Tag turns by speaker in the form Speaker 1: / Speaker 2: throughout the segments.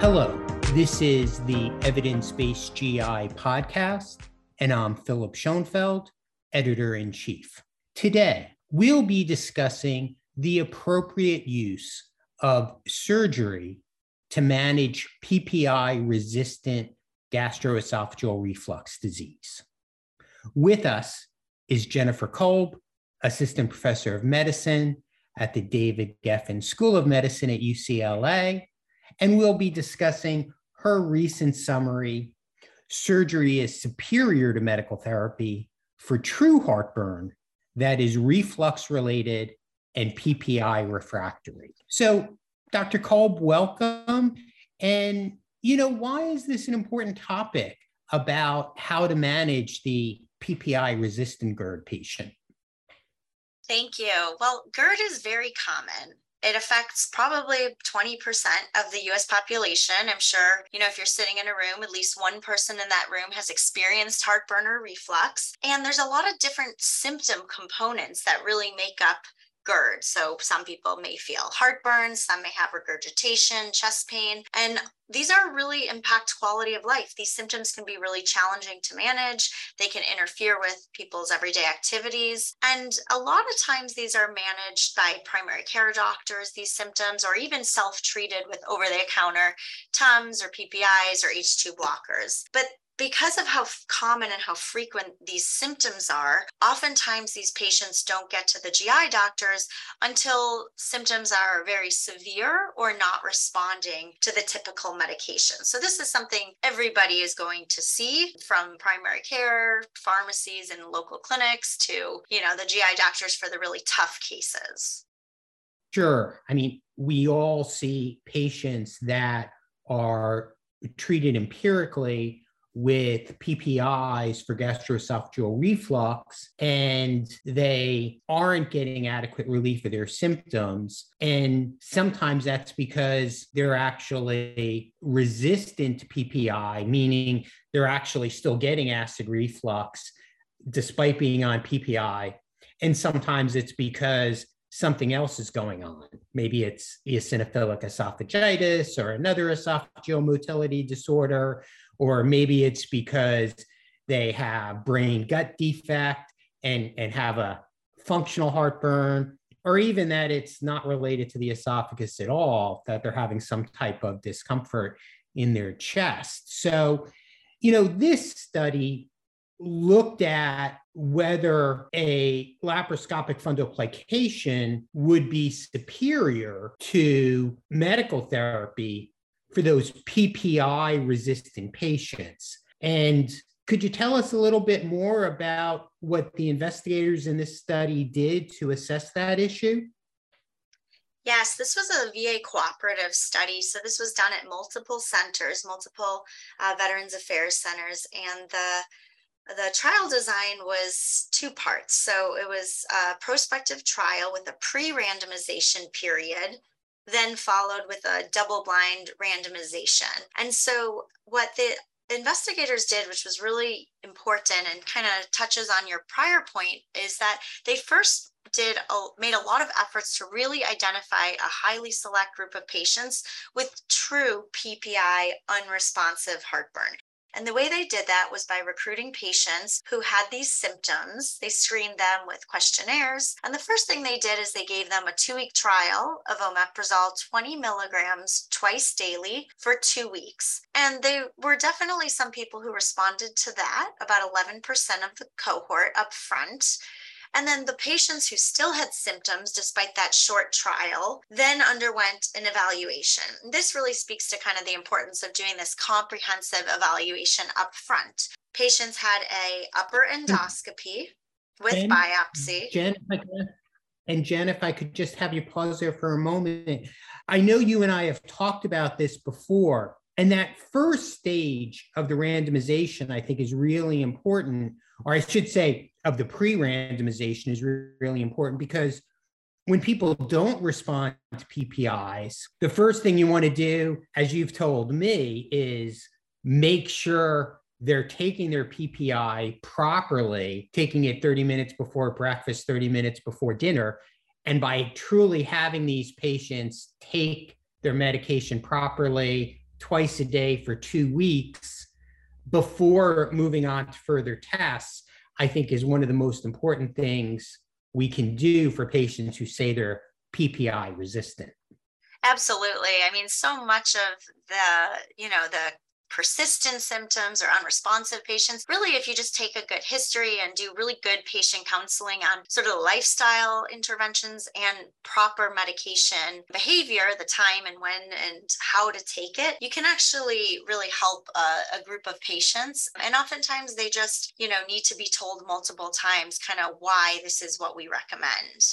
Speaker 1: Hello, this is the Evidence Based GI podcast, and I'm Philip Schoenfeld, editor in chief. Today, we'll be discussing the appropriate use of surgery to manage PPI resistant gastroesophageal reflux disease. With us is Jennifer Kolb, assistant professor of medicine at the David Geffen School of Medicine at UCLA and we'll be discussing her recent summary surgery is superior to medical therapy for true heartburn that is reflux related and PPI refractory. So, Dr. Kolb, welcome. And, you know, why is this an important topic about how to manage the PPI resistant GERD patient?
Speaker 2: Thank you. Well, GERD is very common it affects probably 20% of the US population. I'm sure, you know, if you're sitting in a room, at least one person in that room has experienced heartburn or reflux. And there's a lot of different symptom components that really make up GERD. So some people may feel heartburn, some may have regurgitation, chest pain, and these are really impact quality of life. These symptoms can be really challenging to manage. They can interfere with people's everyday activities. And a lot of times these are managed by primary care doctors, these symptoms, or even self-treated with over-the-counter Tums or PPIs or H2 blockers. But because of how common and how frequent these symptoms are, oftentimes these patients don't get to the GI doctors until symptoms are very severe or not responding to the typical medication. So this is something everybody is going to see from primary care, pharmacies and local clinics to, you know, the GI doctors for the really tough cases.
Speaker 1: Sure. I mean, we all see patients that are treated empirically with PPIs for gastroesophageal reflux and they aren't getting adequate relief of their symptoms. And sometimes that's because they're actually resistant to PPI, meaning they're actually still getting acid reflux despite being on PPI. And sometimes it's because something else is going on. Maybe it's eosinophilic esophagitis or another esophageal motility disorder, or maybe it's because they have brain gut defect and, and have a functional heartburn, or even that it's not related to the esophagus at all, that they're having some type of discomfort in their chest. So, you know, this study looked at whether a laparoscopic fundoplication would be superior to medical therapy for those PPI resistant patients. And could you tell us a little bit more about what the investigators in this study did to assess that issue?
Speaker 2: Yes, this was a VA cooperative study. So this was done at multiple centers, multiple uh, Veterans Affairs centers, and the the trial design was two parts. So it was a prospective trial with a pre-randomization period then followed with a double blind randomization. And so, what the investigators did, which was really important and kind of touches on your prior point, is that they first did a, made a lot of efforts to really identify a highly select group of patients with true PPI unresponsive heartburn. And the way they did that was by recruiting patients who had these symptoms. They screened them with questionnaires. And the first thing they did is they gave them a two week trial of omeprazole 20 milligrams twice daily for two weeks. And there were definitely some people who responded to that, about 11% of the cohort up front. And then the patients who still had symptoms despite that short trial then underwent an evaluation. This really speaks to kind of the importance of doing this comprehensive evaluation up front. Patients had a upper hmm. endoscopy with and biopsy.
Speaker 1: Jen, and Jen, if I could just have you pause there for a moment. I know you and I have talked about this before, and that first stage of the randomization, I think, is really important, or I should say, of the pre-randomization is really important because when people don't respond to PPIs, the first thing you want to do, as you've told me, is make sure they're taking their PPI properly, taking it 30 minutes before breakfast, 30 minutes before dinner. And by truly having these patients take their medication properly, twice a day for two weeks before moving on to further tests, I think is one of the most important things we can do for patients who say they're PPI resistant.
Speaker 2: Absolutely. I mean, so much of the, you know, the persistent symptoms or unresponsive patients. Really, if you just take a good history and do really good patient counseling on sort of lifestyle interventions and proper medication behavior, the time and when and how to take it, you can actually really help a, a group of patients. And oftentimes they just, you know, need to be told multiple times kind of why this is what we recommend.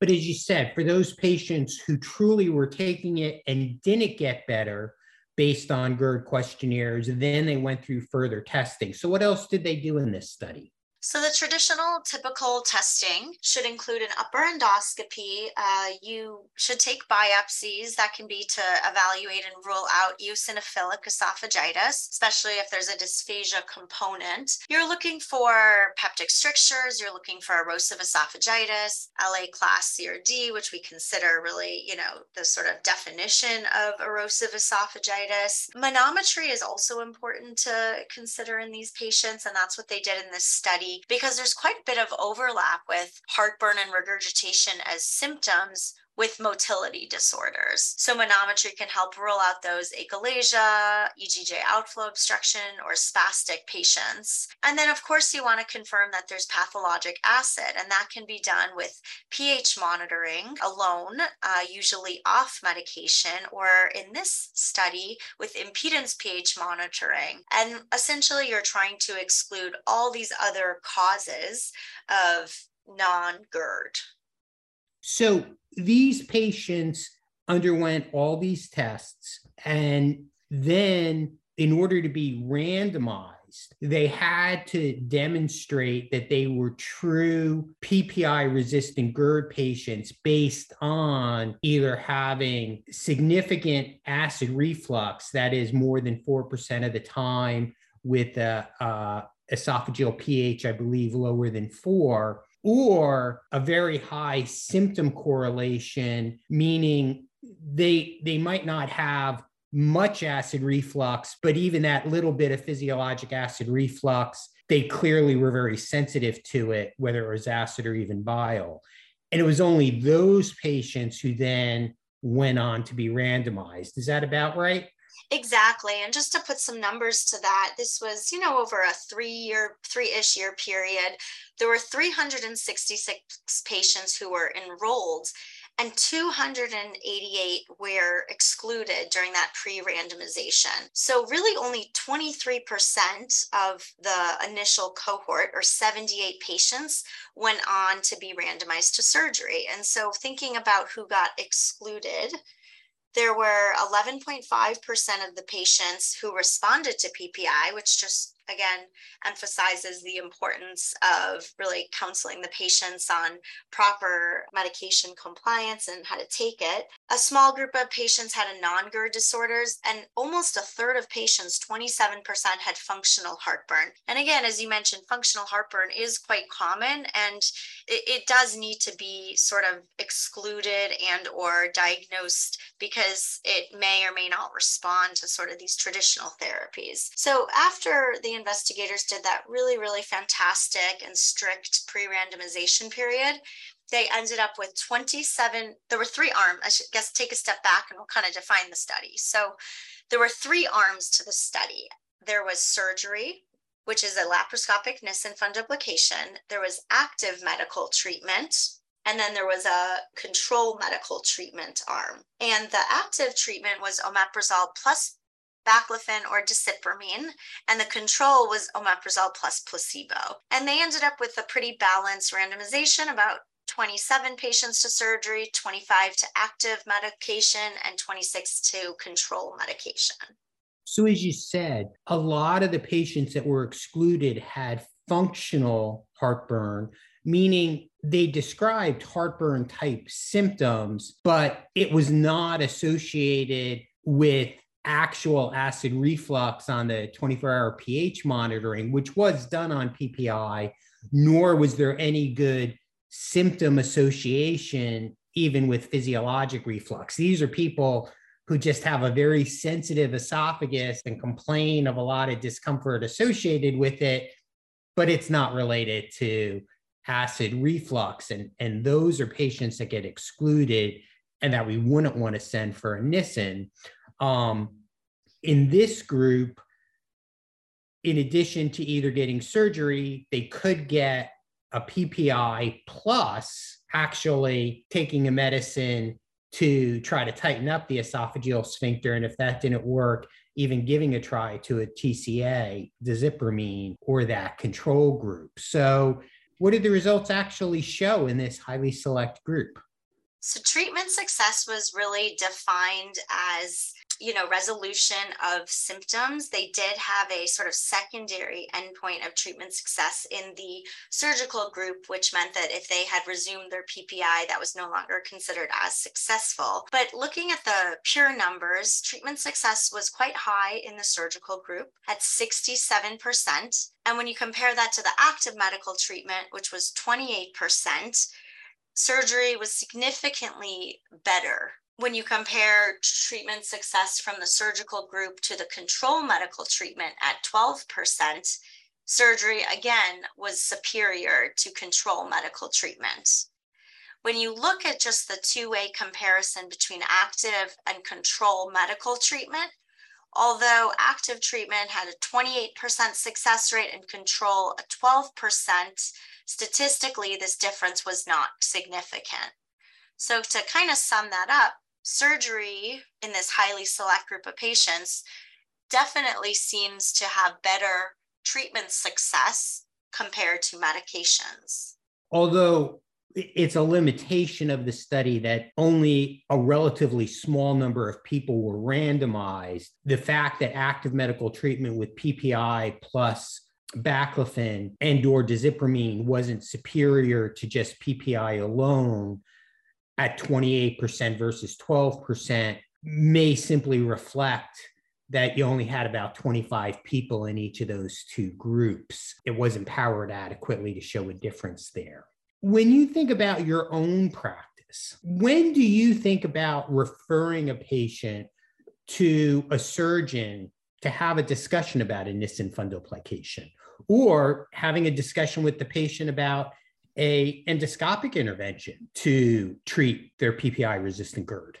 Speaker 1: But as you said, for those patients who truly were taking it and didn't get better, based on GERD questionnaires. Then they went through further testing. So, what else did they do in this study?
Speaker 2: So, the traditional typical testing should include an upper endoscopy. Uh, you should take biopsies that can be to evaluate and rule out eosinophilic esophagitis, especially if there's a dysphagia component. You're looking for peptic strictures, you're looking for erosive esophagitis, LA class C or D, which we consider really, you know, the sort of definition of erosive esophagitis. Manometry is also important to consider in these patients, and that's what they did in this study because there's quite a bit of overlap with heartburn and regurgitation as symptoms with motility disorders. So manometry can help rule out those achalasia, EGJ outflow obstruction, or spastic patients. And then, of course, you want to confirm that there's pathologic acid, and that can be done with pH monitoring alone, uh, usually off medication, or in this study with impedance pH monitoring. And essentially, you're trying to exclude all these other causes of non GERD.
Speaker 1: So these patients underwent all these tests and then in order to be randomized they had to demonstrate that they were true PPI resistant GERD patients based on either having significant acid reflux, that is more than 4% of the time, with a, a esophageal pH, I believe, lower than four, or a very high symptom correlation, meaning they they might not have much acid reflux, but even that little bit of physiologic acid reflux, they clearly were very sensitive to it, whether it was acid or even bile. And it was only those patients who then went on to be randomized. Is that about right?
Speaker 2: Exactly. And just to put some numbers to that, this was, you know, over a three year, three ish year period. There were 366 patients who were enrolled and 288 were excluded during that pre randomization. So, really, only 23% of the initial cohort, or 78 patients, went on to be randomized to surgery. And so, thinking about who got excluded, there were 11.5% of the patients who responded to PPI, which just again emphasizes the importance of really counseling the patients on proper medication compliance and how to take it. A small group of patients had a non GERD disorders, and almost a third of patients, 27%, had functional heartburn. And again, as you mentioned, functional heartburn is quite common and it, it does need to be sort of excluded and or diagnosed because it may or may not respond to sort of these traditional therapies. So after the investigators did that really, really fantastic and strict pre randomization period, they ended up with 27. There were three arms. I should guess take a step back and we'll kind of define the study. So there were three arms to the study there was surgery, which is a laparoscopic Nissen fundoplication. There was active medical treatment, and then there was a control medical treatment arm. And the active treatment was omeprazole plus baclofen or desipramine, and the control was omeprazole plus placebo. And they ended up with a pretty balanced randomization about 27 patients to surgery, 25 to active medication, and 26 to control medication.
Speaker 1: So, as you said, a lot of the patients that were excluded had functional heartburn, meaning they described heartburn type symptoms, but it was not associated with actual acid reflux on the 24 hour pH monitoring, which was done on PPI, nor was there any good symptom association even with physiologic reflux. These are people who just have a very sensitive esophagus and complain of a lot of discomfort associated with it, but it's not related to acid reflux. And, and those are patients that get excluded and that we wouldn't want to send for a Nissen. Um, in this group, in addition to either getting surgery, they could get a PPI plus actually taking a medicine to try to tighten up the esophageal sphincter. And if that didn't work, even giving a try to a TCA, the desipramine, or that control group. So, what did the results actually show in this highly select group?
Speaker 2: So, treatment success was really defined as you know resolution of symptoms. They did have a sort of secondary endpoint of treatment success in the surgical group which meant that if they had resumed their ppi that was no longer considered as successful. But looking at the pure numbers treatment success was quite high in the surgical group at 67% and when you compare that to the active medical treatment which was 28% surgery was significantly better when you compare treatment success from the surgical group to the control medical treatment at 12%, surgery again was superior to control medical treatment. When you look at just the two way comparison between active and control medical treatment, although active treatment had a 28% success rate and control a 12%, statistically, this difference was not significant. So, to kind of sum that up, surgery in this highly select group of patients definitely seems to have better treatment success compared to medications.
Speaker 1: Although it's a limitation of the study that only a relatively small number of people were randomized. The fact that active medical treatment with PPI plus baclofen and or desipramine wasn't superior to just PPI alone at 28% versus 12% may simply reflect that you only had about 25 people in each of those two groups. It wasn't powered adequately to show a difference there. When you think about your own practice, when do you think about referring a patient to a surgeon to have a discussion about a Nissen fundoplication or having a discussion with the patient about a endoscopic intervention to treat their PPI resistant GERD?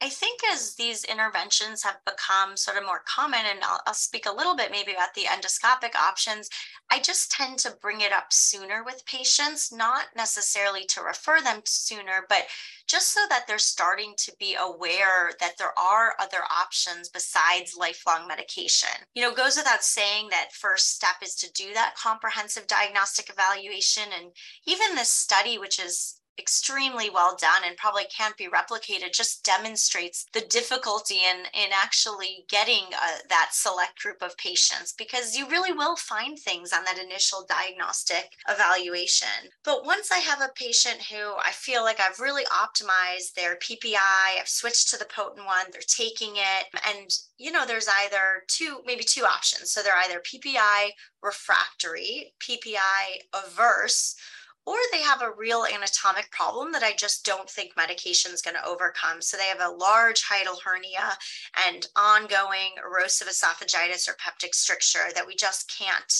Speaker 2: I think as these interventions have become sort of more common, and I'll, I'll, speak a little bit maybe about the endoscopic options, I just tend to bring it up sooner with patients, not necessarily to refer them sooner, but just so that they're starting to be aware that there are other options besides lifelong medication. You know, goes without saying that first step is to do that comprehensive diagnostic evaluation. And even this study, which is extremely well done and probably can't be replicated just demonstrates the difficulty in in actually getting uh, that select group of patients because you really will find things on that initial diagnostic evaluation. But once i have a patient who i feel like i've really optimized their ppi i've switched to the potent one they're taking it and you know there's either two maybe two options. So they're either ppi refractory ppi averse or they have a real anatomic problem that I just don't think medication is going to overcome. So they have a large hiatal hernia and ongoing erosive esophagitis or peptic stricture that we just can't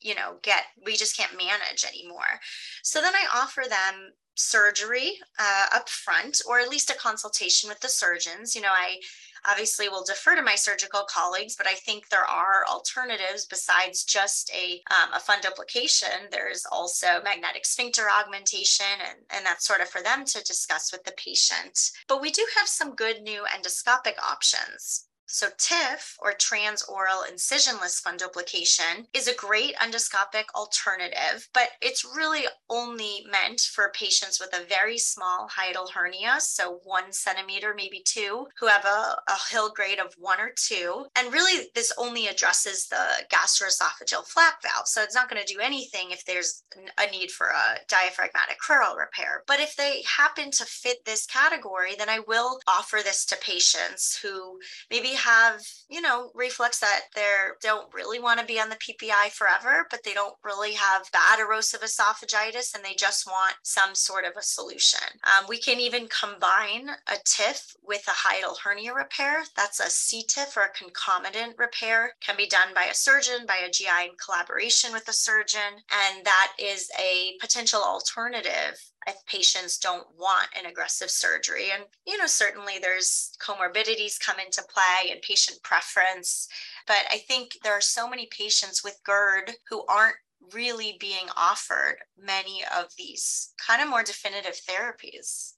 Speaker 2: you know get we just can't manage anymore so then i offer them surgery uh, up front or at least a consultation with the surgeons you know i obviously will defer to my surgical colleagues, but I think there are alternatives besides just a, um, a fundoplication. There's also magnetic sphincter augmentation, and, and that's sort of for them to discuss with the patient. But we do have some good new endoscopic options. So TIF or transoral incisionless fundoplication is a great endoscopic alternative, but it's really only meant for patients with a very small hiatal hernia, so one centimeter, maybe two, who have a, a Hill grade of one or two. And really, this only addresses the gastroesophageal flap valve. So it's not going to do anything if there's a need for a diaphragmatic crural repair. But if they happen to fit this category, then I will offer this to patients who maybe have, you know, reflux that they don't really want to be on the PPI forever, but they don't really have bad erosive esophagitis and they just want some sort of a solution. Um, we can even combine a TIF with a hiatal hernia repair. That's a CTIF or a concomitant repair, can be done by a surgeon, by a GI in collaboration with a surgeon. And that is a potential alternative if patients don't want an aggressive surgery. And, you know, certainly there's comorbidities come into play and patient preference. But I think there are so many patients with GERD who aren't really being offered many of these kind of more definitive therapies.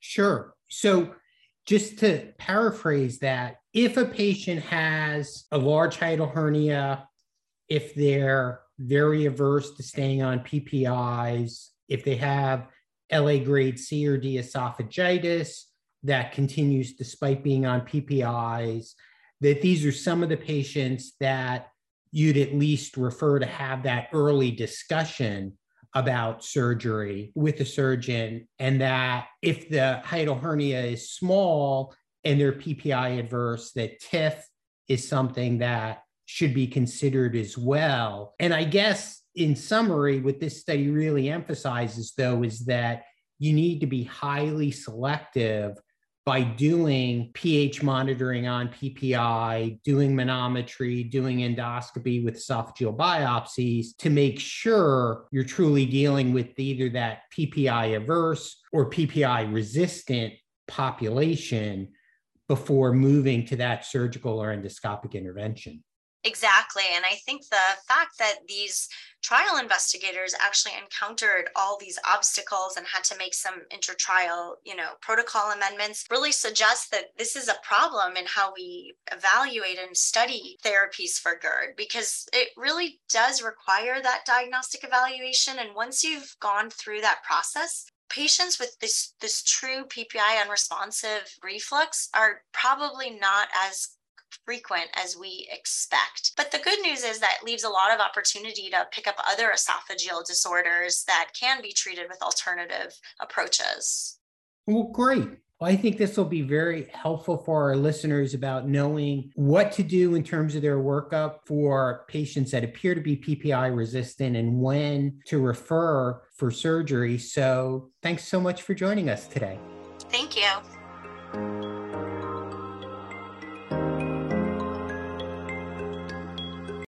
Speaker 1: Sure. So, just to paraphrase that, if a patient has a large hiatal hernia, if they're very averse to staying on PPIs, if they have LA grade C or D esophagitis that continues despite being on PPIs, that these are some of the patients that you'd at least refer to have that early discussion about surgery with the surgeon, and that if the hiatal hernia is small and they're PPI adverse, that TIF is something that should be considered as well. And I guess in summary, what this study really emphasizes, though, is that you need to be highly selective by doing pH monitoring on PPI, doing manometry, doing endoscopy with esophageal biopsies to make sure you're truly dealing with either that PPI averse or PPI resistant population before moving to that surgical or endoscopic intervention.
Speaker 2: Exactly. And I think the fact that these trial investigators actually encountered all these obstacles and had to make some intertrial, you know, protocol amendments really suggests that this is a problem in how we evaluate and study therapies for GERD because it really does require that diagnostic evaluation. And once you've gone through that process, patients with this this true PPI unresponsive reflux are probably not as frequent as we expect. But the good news is that leaves a lot of opportunity to pick up other esophageal disorders that can be treated with alternative approaches.
Speaker 1: Well, great. Well, I think this will be very helpful for our listeners about knowing what to do in terms of their workup for patients that appear to be PPI resistant and when to refer for surgery. So, thanks so much for joining us today.
Speaker 2: Thank you.